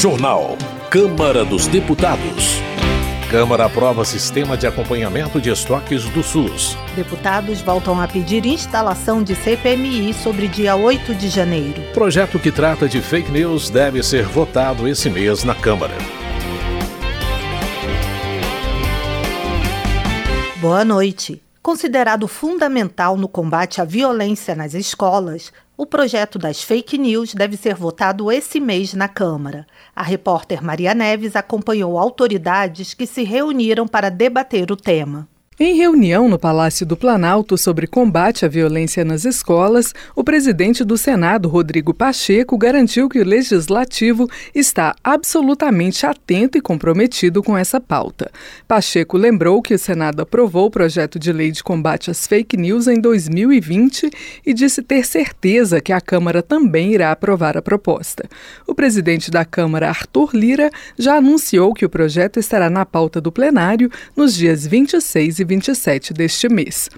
Jornal. Câmara dos Deputados. Câmara aprova sistema de acompanhamento de estoques do SUS. Deputados voltam a pedir instalação de CPMI sobre dia 8 de janeiro. Projeto que trata de fake news deve ser votado esse mês na Câmara. Boa noite. Considerado fundamental no combate à violência nas escolas, o projeto das fake news deve ser votado esse mês na Câmara. A repórter Maria Neves acompanhou autoridades que se reuniram para debater o tema. Em reunião no Palácio do Planalto sobre combate à violência nas escolas, o presidente do Senado, Rodrigo Pacheco, garantiu que o legislativo está absolutamente atento e comprometido com essa pauta. Pacheco lembrou que o Senado aprovou o projeto de lei de combate às fake news em 2020 e disse ter certeza que a Câmara também irá aprovar a proposta. O presidente da Câmara, Arthur Lira, já anunciou que o projeto estará na pauta do plenário nos dias 26 e 27 deste mês.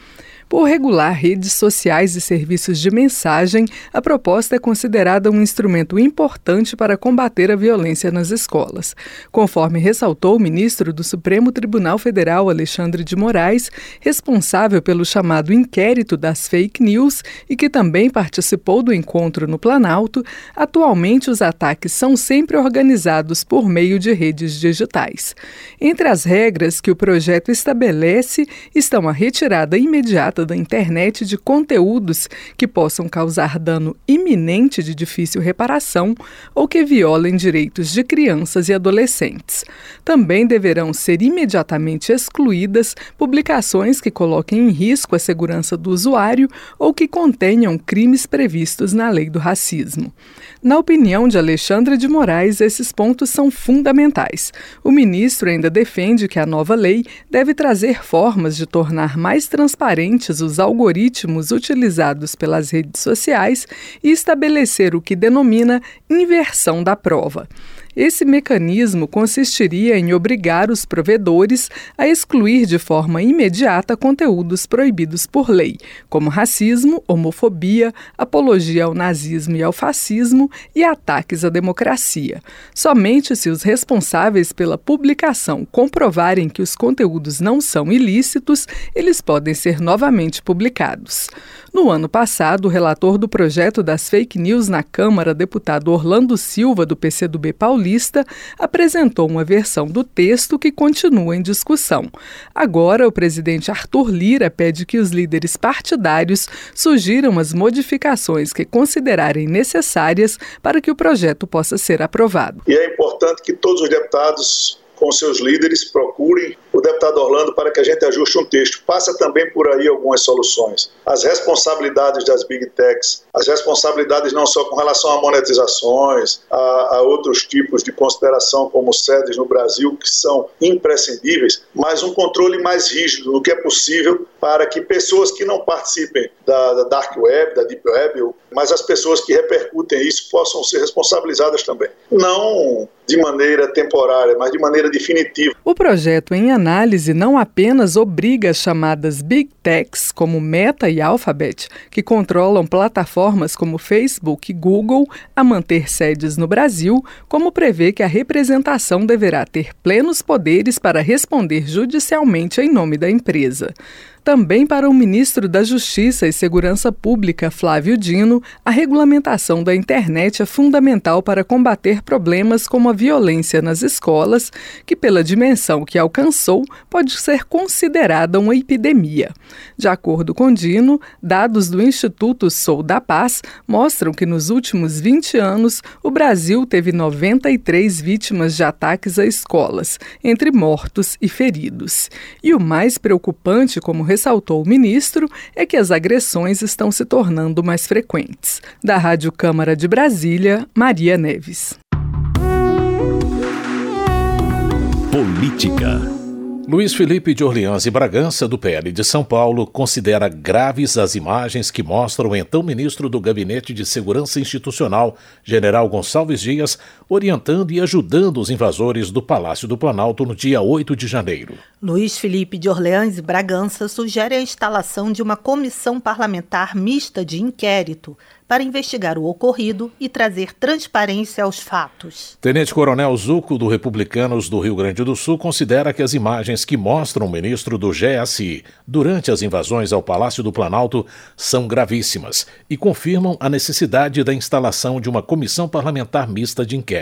Por regular redes sociais e serviços de mensagem, a proposta é considerada um instrumento importante para combater a violência nas escolas. Conforme ressaltou o ministro do Supremo Tribunal Federal, Alexandre de Moraes, responsável pelo chamado inquérito das fake news e que também participou do encontro no Planalto, atualmente os ataques são sempre organizados por meio de redes digitais. Entre as regras que o projeto estabelece estão a retirada imediata da internet de conteúdos que possam causar dano iminente de difícil reparação ou que violem direitos de crianças e adolescentes. Também deverão ser imediatamente excluídas publicações que coloquem em risco a segurança do usuário ou que contenham crimes previstos na lei do racismo. Na opinião de Alexandre de Moraes, esses pontos são fundamentais. O ministro ainda defende que a nova lei deve trazer formas de tornar mais os algoritmos utilizados pelas redes sociais e estabelecer o que denomina inversão da prova. Esse mecanismo consistiria em obrigar os provedores a excluir de forma imediata conteúdos proibidos por lei, como racismo, homofobia, apologia ao nazismo e ao fascismo e ataques à democracia. Somente se os responsáveis pela publicação comprovarem que os conteúdos não são ilícitos, eles podem ser novamente publicados. No ano passado, o relator do projeto das fake news na Câmara, deputado Orlando Silva, do PCdoB Paulista, apresentou uma versão do texto que continua em discussão. Agora, o presidente Arthur Lira pede que os líderes partidários sugiram as modificações que considerarem necessárias para que o projeto possa ser aprovado. E é importante que todos os deputados com seus líderes, procurem deputado Orlando para que a gente ajuste um texto. Passa também por aí algumas soluções. As responsabilidades das big techs, as responsabilidades não só com relação a monetizações, a, a outros tipos de consideração como sedes no Brasil, que são imprescindíveis, mas um controle mais rígido do que é possível para que pessoas que não participem da, da dark web, da deep web, mas as pessoas que repercutem isso possam ser responsabilizadas também. Não de maneira temporária, mas de maneira definitiva. O projeto em análise não apenas obriga as chamadas Big Techs, como Meta e Alphabet, que controlam plataformas como Facebook e Google, a manter sedes no Brasil, como prevê que a representação deverá ter plenos poderes para responder judicialmente em nome da empresa. Também para o ministro da Justiça e Segurança Pública, Flávio Dino, a regulamentação da internet é fundamental para combater problemas como a violência nas escolas, que, pela dimensão que alcançou, pode ser considerada uma epidemia. De acordo com Dino, dados do Instituto Sou da Paz mostram que nos últimos 20 anos o Brasil teve 93 vítimas de ataques a escolas, entre mortos e feridos. E o mais preocupante, como ressaltou o ministro, é que as agressões estão se tornando mais frequentes. Da Rádio Câmara de Brasília, Maria Neves. Política. Luiz Felipe de Orleans e Bragança, do PL de São Paulo, considera graves as imagens que mostram o então ministro do Gabinete de Segurança Institucional, general Gonçalves Dias, orientando e ajudando os invasores do Palácio do Planalto no dia 8 de janeiro. Luiz Felipe de Orleans e Bragança sugere a instalação de uma comissão parlamentar mista de inquérito para investigar o ocorrido e trazer transparência aos fatos. Tenente Coronel Zuco, do Republicanos do Rio Grande do Sul, considera que as imagens que mostram o ministro do GSI durante as invasões ao Palácio do Planalto são gravíssimas e confirmam a necessidade da instalação de uma comissão parlamentar mista de inquérito.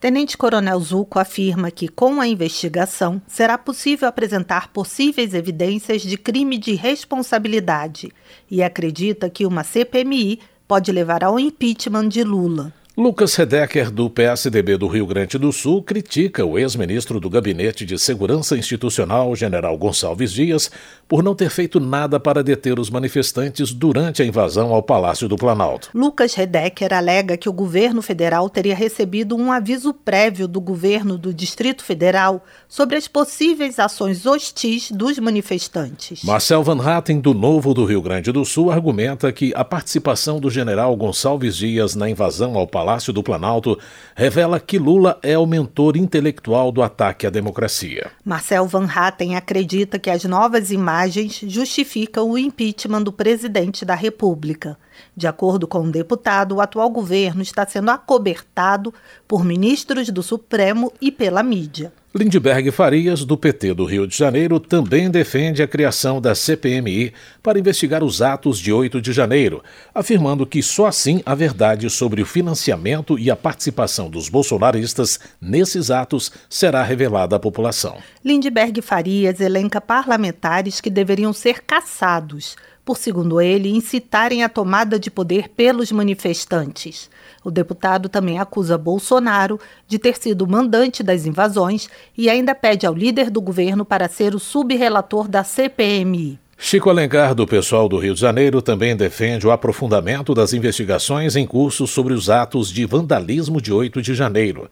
Tenente Coronel Zuco afirma que, com a investigação, será possível apresentar possíveis evidências de crime de responsabilidade e acredita que uma CPMI pode levar ao impeachment de Lula. Lucas Redecker, do PSDB do Rio Grande do Sul, critica o ex-ministro do Gabinete de Segurança Institucional, general Gonçalves Dias, por não ter feito nada para deter os manifestantes durante a invasão ao Palácio do Planalto. Lucas Redecker alega que o governo federal teria recebido um aviso prévio do governo do Distrito Federal sobre as possíveis ações hostis dos manifestantes. Marcel Van Hatten, do Novo do Rio Grande do Sul, argumenta que a participação do general Gonçalves Dias na invasão ao Palácio Palácio do Planalto revela que Lula é o mentor intelectual do ataque à democracia. Marcel Van Hatten acredita que as novas imagens justificam o impeachment do presidente da República. De acordo com o deputado, o atual governo está sendo acobertado por ministros do Supremo e pela mídia. Lindbergh Farias, do PT do Rio de Janeiro, também defende a criação da CPMI para investigar os atos de 8 de janeiro, afirmando que só assim a verdade sobre o financiamento e a participação dos bolsonaristas nesses atos será revelada à população. Lindbergh Farias elenca parlamentares que deveriam ser caçados por, segundo ele, incitarem a tomada de poder pelos manifestantes. O deputado também acusa Bolsonaro de ter sido mandante das invasões e ainda pede ao líder do governo para ser o subrelator da CPMI. Chico Alencar, do pessoal do Rio de Janeiro, também defende o aprofundamento das investigações em curso sobre os atos de vandalismo de 8 de janeiro.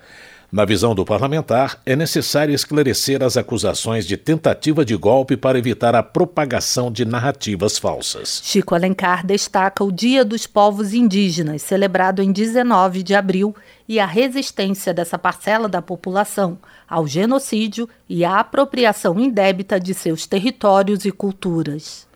Na visão do parlamentar, é necessário esclarecer as acusações de tentativa de golpe para evitar a propagação de narrativas falsas. Chico Alencar destaca o Dia dos Povos Indígenas, celebrado em 19 de abril, e a resistência dessa parcela da população ao genocídio e à apropriação indébita de seus territórios e culturas.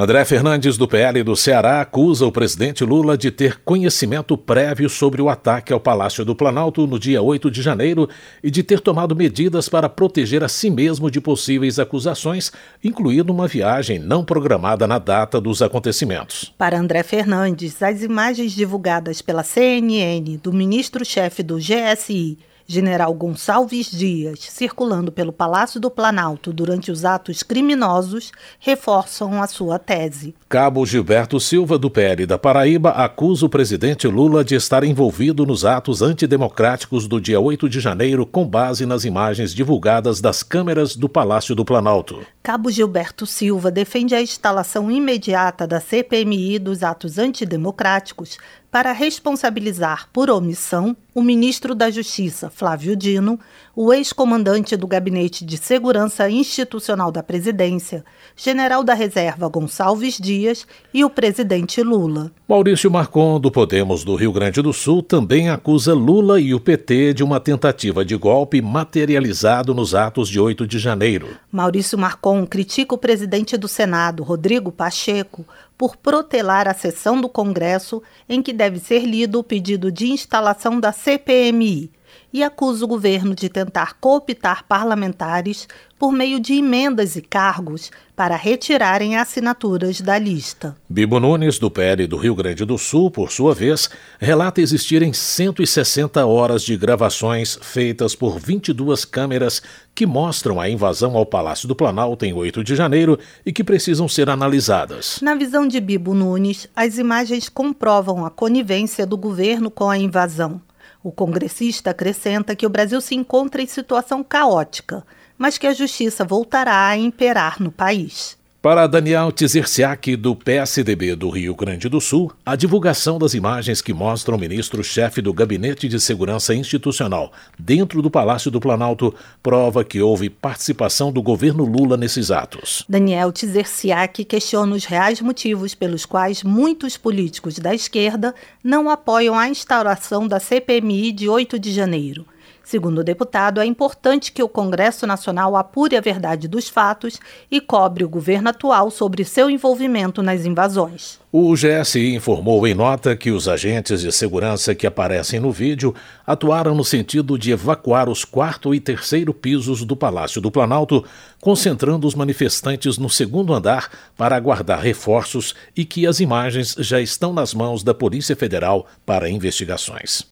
André Fernandes, do PL do Ceará, acusa o presidente Lula de ter conhecimento prévio sobre o ataque ao Palácio do Planalto no dia 8 de janeiro e de ter tomado medidas para proteger a si mesmo de possíveis acusações, incluindo uma viagem não programada na data dos acontecimentos. Para André Fernandes, as imagens divulgadas pela CNN do ministro-chefe do GSI general Gonçalves Dias, circulando pelo Palácio do Planalto durante os atos criminosos, reforçam a sua tese. Cabo Gilberto Silva, do PL da Paraíba, acusa o presidente Lula de estar envolvido nos atos antidemocráticos do dia 8 de janeiro, com base nas imagens divulgadas das câmeras do Palácio do Planalto. Cabo Gilberto Silva defende a instalação imediata da CPMI dos atos antidemocráticos para responsabilizar por omissão o ministro da Justiça, Flávio Dino, o ex-comandante do Gabinete de Segurança Institucional da Presidência, general da Reserva Gonçalves Dias e o presidente Lula. Maurício Marcon, do Podemos do Rio Grande do Sul, também acusa Lula e o PT de uma tentativa de golpe materializado nos atos de 8 de janeiro. Maurício Marcon critica o presidente do Senado, Rodrigo Pacheco, por protelar a sessão do Congresso em que deve ser lido o pedido de instalação da CPMI e acusa o governo de tentar cooptar parlamentares por meio de emendas e cargos para retirarem assinaturas da lista. Bibo Nunes, do PL do Rio Grande do Sul, por sua vez, relata existirem 160 horas de gravações feitas por 22 câmeras que mostram a invasão ao Palácio do Planalto em 8 de janeiro e que precisam ser analisadas. Na visão de Bibo Nunes, as imagens comprovam a conivência do governo com a invasão. O congressista acrescenta que o Brasil se encontra em situação caótica, mas que a justiça voltará a imperar no país. Para Daniel Tzirciak, do PSDB do Rio Grande do Sul, a divulgação das imagens que mostram o ministro-chefe do Gabinete de Segurança Institucional dentro do Palácio do Planalto prova que houve participação do governo Lula nesses atos. Daniel Tzirciak questiona os reais motivos pelos quais muitos políticos da esquerda não apoiam a instauração da CPMI de 8 de janeiro. Segundo o deputado, é importante que o Congresso Nacional apure a verdade dos fatos e cobre o governo atual sobre seu envolvimento nas invasões. O GSI informou em nota que os agentes de segurança que aparecem no vídeo atuaram no sentido de evacuar os quarto e terceiro pisos do Palácio do Planalto, concentrando os manifestantes no segundo andar para aguardar reforços e que as imagens já estão nas mãos da Polícia Federal para investigações.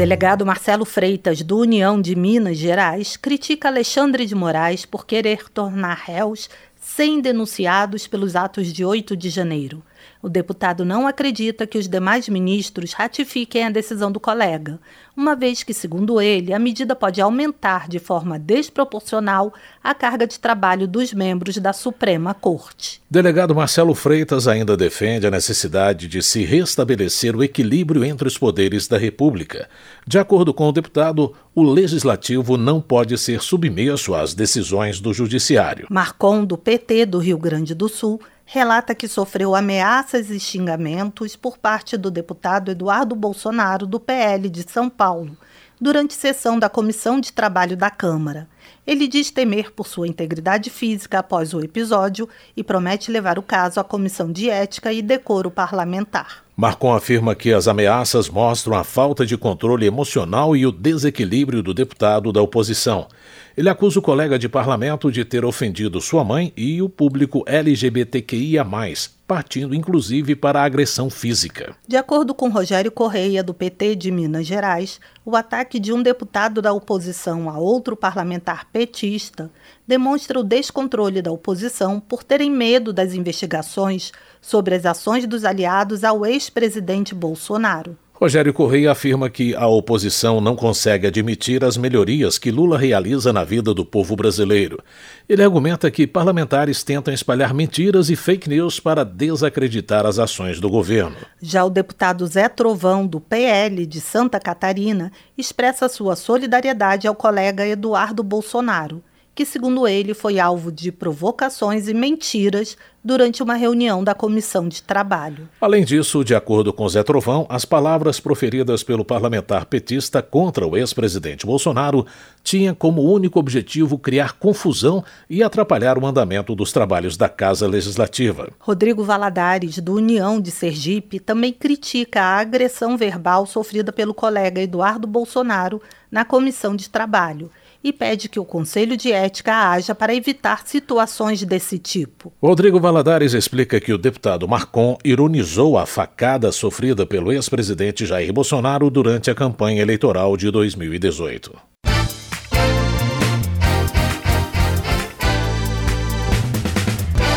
Delegado Marcelo Freitas, do União de Minas Gerais, critica Alexandre de Moraes por querer tornar réus 100 denunciados pelos atos de 8 de janeiro. O deputado não acredita que os demais ministros ratifiquem a decisão do colega, uma vez que, segundo ele, a medida pode aumentar de forma desproporcional a carga de trabalho dos membros da Suprema Corte. Delegado Marcelo Freitas ainda defende a necessidade de se restabelecer o equilíbrio entre os poderes da República. De acordo com o deputado, o legislativo não pode ser submisso às decisões do judiciário. Marcon, do PT do Rio Grande do Sul, relata que sofreu ameaças e xingamentos por parte do deputado Eduardo Bolsonaro, do PL de São Paulo, durante sessão da Comissão de Trabalho da Câmara. Ele diz temer por sua integridade física após o episódio e promete levar o caso à Comissão de Ética e Decoro Parlamentar. Marcon afirma que as ameaças mostram a falta de controle emocional e o desequilíbrio do deputado da oposição. Ele acusa o colega de parlamento de ter ofendido sua mãe e o público LGBTQIA, partindo inclusive para a agressão física. De acordo com Rogério Correia, do PT de Minas Gerais, o ataque de um deputado da oposição a outro parlamentar petista demonstra o descontrole da oposição por terem medo das investigações sobre as ações dos aliados ao ex-presidente Bolsonaro. Rogério Correia afirma que a oposição não consegue admitir as melhorias que Lula realiza na vida do povo brasileiro. Ele argumenta que parlamentares tentam espalhar mentiras e fake news para desacreditar as ações do governo. Já o deputado Zé Trovão, do PL de Santa Catarina, expressa sua solidariedade ao colega Eduardo Bolsonaro que, segundo ele, foi alvo de provocações e mentiras durante uma reunião da comissão de trabalho. Além disso, de acordo com Zé Trovão, as palavras proferidas pelo parlamentar petista contra o ex-presidente Bolsonaro tinham como único objetivo criar confusão e atrapalhar o andamento dos trabalhos da Casa Legislativa. Rodrigo Valadares, do União de Sergipe, também critica a agressão verbal sofrida pelo colega Eduardo Bolsonaro na comissão de trabalho e pede que o Conselho de Ética haja para evitar situações desse tipo. Rodrigo Valadares explica que o deputado Marcon ironizou a facada sofrida pelo ex-presidente Jair Bolsonaro durante a campanha eleitoral de 2018.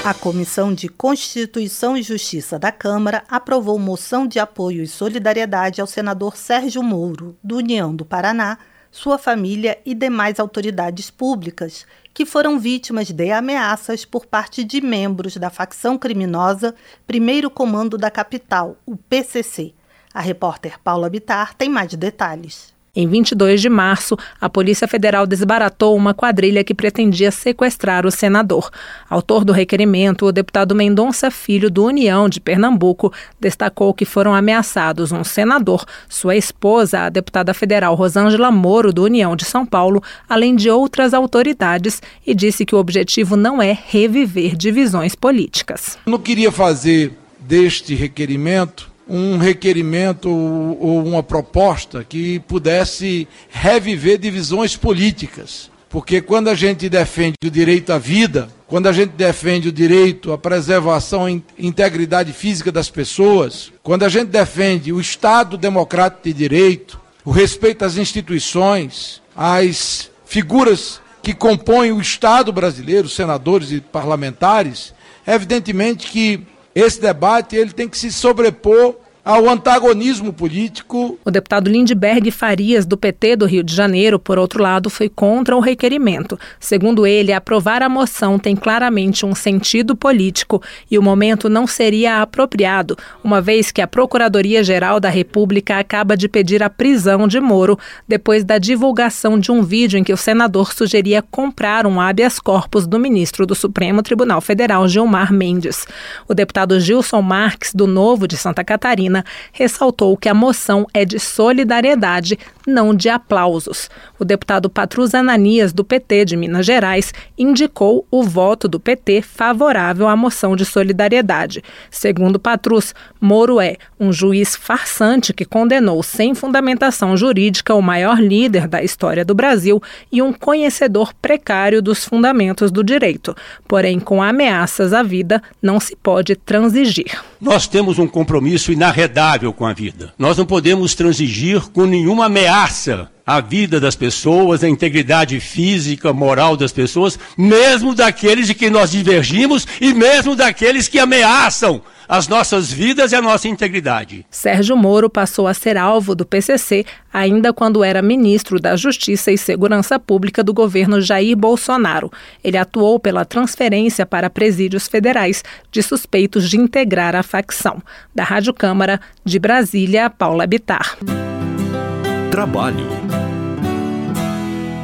A Comissão de Constituição e Justiça da Câmara aprovou moção de apoio e solidariedade ao senador Sérgio Moro, do União do Paraná, sua família e demais autoridades públicas que foram vítimas de ameaças por parte de membros da facção criminosa Primeiro Comando da Capital, o PCC. A repórter Paula Bitar tem mais detalhes. Em 22 de março, a Polícia Federal desbaratou uma quadrilha que pretendia sequestrar o senador. Autor do requerimento, o deputado Mendonça Filho, do União de Pernambuco, destacou que foram ameaçados um senador, sua esposa, a deputada federal Rosângela Moro, do União de São Paulo, além de outras autoridades, e disse que o objetivo não é reviver divisões políticas. Não queria fazer deste requerimento um requerimento ou uma proposta que pudesse reviver divisões políticas. Porque quando a gente defende o direito à vida, quando a gente defende o direito à preservação e integridade física das pessoas, quando a gente defende o Estado democrático de direito, o respeito às instituições, às figuras que compõem o Estado brasileiro, senadores e parlamentares, evidentemente que esse debate ele tem que se sobrepor ao antagonismo político. O deputado Lindbergh Farias, do PT do Rio de Janeiro, por outro lado, foi contra o requerimento. Segundo ele, aprovar a moção tem claramente um sentido político e o momento não seria apropriado, uma vez que a Procuradoria-Geral da República acaba de pedir a prisão de Moro depois da divulgação de um vídeo em que o senador sugeria comprar um habeas corpus do ministro do Supremo Tribunal Federal, Gilmar Mendes. O deputado Gilson Marques, do Novo de Santa Catarina, Ressaltou que a moção é de solidariedade, não de aplausos. O deputado Patrus Ananias, do PT de Minas Gerais, indicou o voto do PT favorável à moção de solidariedade. Segundo Patrus, Moro é um juiz farsante que condenou sem fundamentação jurídica o maior líder da história do Brasil e um conhecedor precário dos fundamentos do direito. Porém, com ameaças à vida, não se pode transigir. Nós temos um compromisso inarredável com a vida. Nós não podemos transigir com nenhuma ameaça à vida das pessoas, à integridade física, moral das pessoas, mesmo daqueles de que nós divergimos e mesmo daqueles que ameaçam as nossas vidas e a nossa integridade. Sérgio Moro passou a ser alvo do PCC ainda quando era ministro da Justiça e Segurança Pública do governo Jair Bolsonaro. Ele atuou pela transferência para presídios federais de suspeitos de integrar a facção. Da Rádio Câmara, de Brasília, Paula Bitar. Trabalho.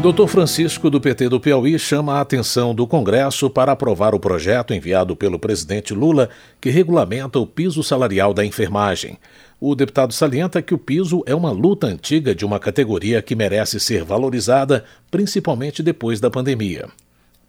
Dr. Francisco do PT do Piauí chama a atenção do Congresso para aprovar o projeto enviado pelo presidente Lula que regulamenta o piso salarial da enfermagem. O deputado salienta que o piso é uma luta antiga de uma categoria que merece ser valorizada, principalmente depois da pandemia.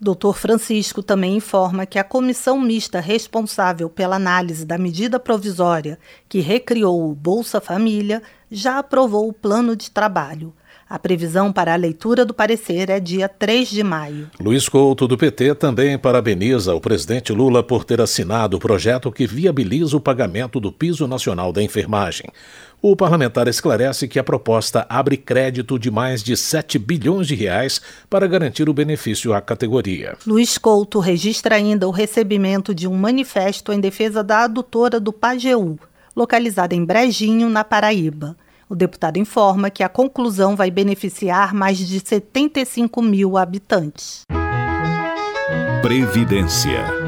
Dr. Francisco também informa que a comissão mista responsável pela análise da medida provisória que recriou o Bolsa Família já aprovou o plano de trabalho. A previsão para a leitura do parecer é dia 3 de maio. Luiz Couto, do PT, também parabeniza o presidente Lula por ter assinado o projeto que viabiliza o pagamento do piso nacional da enfermagem. O parlamentar esclarece que a proposta abre crédito de mais de 7 bilhões de reais para garantir o benefício à categoria. Luiz Couto registra ainda o recebimento de um manifesto em defesa da adutora do Pajeú, localizada em Brejinho, na Paraíba. O deputado informa que a conclusão vai beneficiar mais de 75 mil habitantes. Previdência.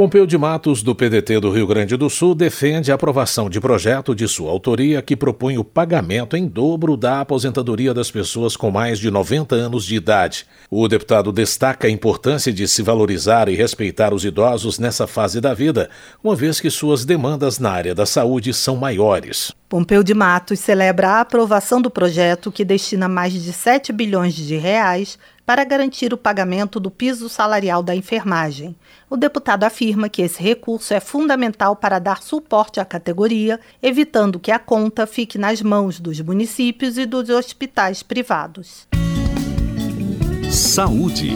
Pompeu de Matos, do PDT do Rio Grande do Sul, defende a aprovação de projeto de sua autoria que propõe o pagamento em dobro da aposentadoria das pessoas com mais de 90 anos de idade. O deputado destaca a importância de se valorizar e respeitar os idosos nessa fase da vida, uma vez que suas demandas na área da saúde são maiores. Pompeu de Matos celebra a aprovação do projeto que destina mais de 7 bilhões de reais para garantir o pagamento do piso salarial da enfermagem. O deputado afirma que esse recurso é fundamental para dar suporte à categoria, evitando que a conta fique nas mãos dos municípios e dos hospitais privados. Saúde.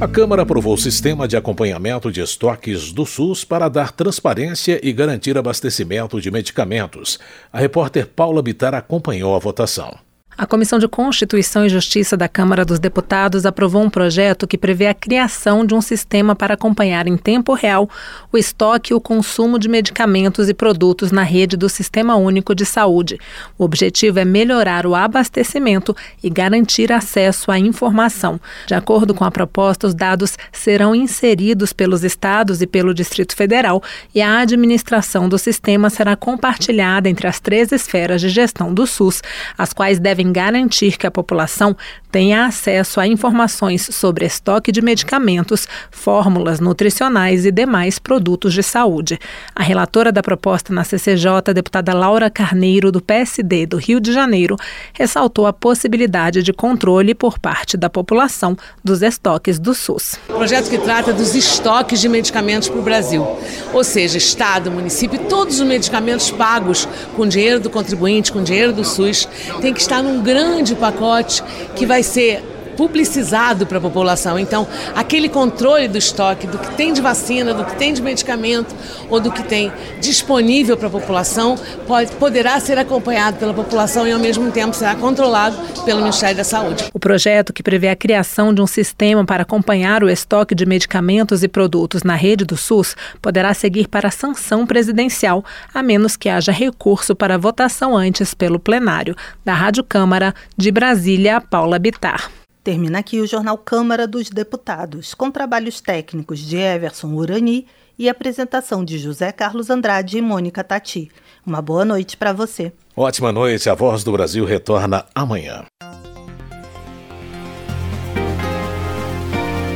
A Câmara aprovou o sistema de acompanhamento de estoques do SUS para dar transparência e garantir abastecimento de medicamentos. A repórter Paula Bitar acompanhou a votação. A Comissão de Constituição e Justiça da Câmara dos Deputados aprovou um projeto que prevê a criação de um sistema para acompanhar em tempo real o estoque e o consumo de medicamentos e produtos na rede do Sistema Único de Saúde. O objetivo é melhorar o abastecimento e garantir acesso à informação. De acordo com a proposta, os dados serão inseridos pelos estados e pelo Distrito Federal e a administração do sistema será compartilhada entre as três esferas de gestão do SUS, as quais devem garantir que a população tenha acesso a informações sobre estoque de medicamentos, fórmulas nutricionais e demais produtos de saúde. A relatora da proposta na CCJ, deputada Laura Carneiro, do PSD do Rio de Janeiro, ressaltou a possibilidade de controle por parte da população dos estoques do SUS. Projeto que trata dos estoques de medicamentos para o Brasil, ou seja, Estado, município, todos os medicamentos pagos com dinheiro do contribuinte, com dinheiro do SUS, tem que estar num um grande pacote que vai ser publicizado para a população. Então, aquele controle do estoque, do que tem de vacina, do que tem de medicamento ou do que tem disponível para a população, pode, poderá ser acompanhado pela população e, ao mesmo tempo, será controlado pelo Ministério da Saúde. O projeto, que prevê a criação de um sistema para acompanhar o estoque de medicamentos e produtos na rede do SUS, poderá seguir para a sanção presidencial, a menos que haja recurso para votação antes pelo plenário. Da Rádio Câmara, de Brasília, Paula Bitar. Termina aqui o Jornal Câmara dos Deputados, com trabalhos técnicos de Everson Urani e apresentação de José Carlos Andrade e Mônica Tati. Uma boa noite para você. Ótima noite. A Voz do Brasil retorna amanhã.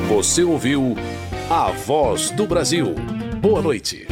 Você ouviu A Voz do Brasil. Boa noite.